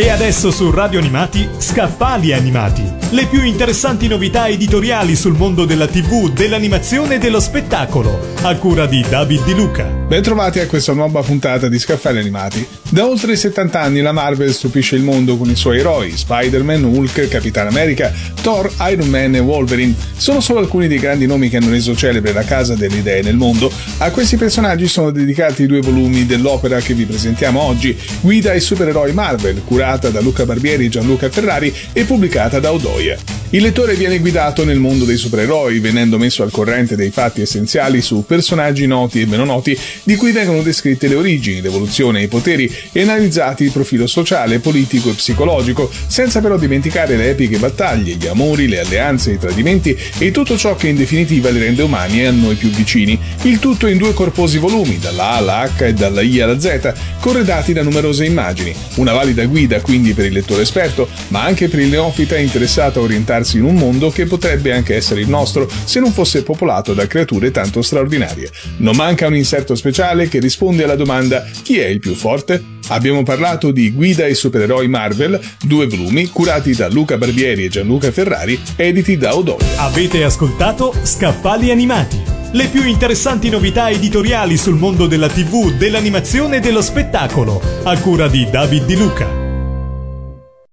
E adesso su Radio Animati, Scaffali Animati. Le più interessanti novità editoriali sul mondo della TV, dell'animazione e dello spettacolo, a cura di David Di Luca. Bentrovati a questa nuova puntata di Scaffali Animati. Da oltre 70 anni la Marvel stupisce il mondo con i suoi eroi, Spider-Man, Hulk, Capitan America, Thor, Iron Man e Wolverine. Sono solo alcuni dei grandi nomi che hanno reso celebre la casa delle idee nel mondo. A questi personaggi sono dedicati i due volumi dell'opera che vi presentiamo oggi, Guida ai supereroi Marvel, curata da Luca Barbieri e Gianluca Ferrari e pubblicata da Odoia. Il lettore viene guidato nel mondo dei supereroi, venendo messo al corrente dei fatti essenziali su personaggi noti e meno noti, di cui vengono descritte le origini, l'evoluzione e i poteri e analizzati il profilo sociale, politico e psicologico, senza però dimenticare le epiche battaglie, gli amori, le alleanze, i tradimenti e tutto ciò che in definitiva li rende umani e a noi più vicini. Il tutto in due corposi volumi, dalla A alla H e dalla I alla Z, corredati da numerose immagini. Una valida guida quindi per il lettore esperto, ma anche per il neofita interessato a orientarsi immaginarsi in un mondo che potrebbe anche essere il nostro se non fosse popolato da creature tanto straordinarie. Non manca un inserto speciale che risponde alla domanda chi è il più forte? Abbiamo parlato di Guida ai supereroi Marvel, due volumi curati da Luca Barbieri e Gianluca Ferrari, editi da Odoi. Avete ascoltato Scaffali Animati, le più interessanti novità editoriali sul mondo della TV, dell'animazione e dello spettacolo, a cura di David Di Luca.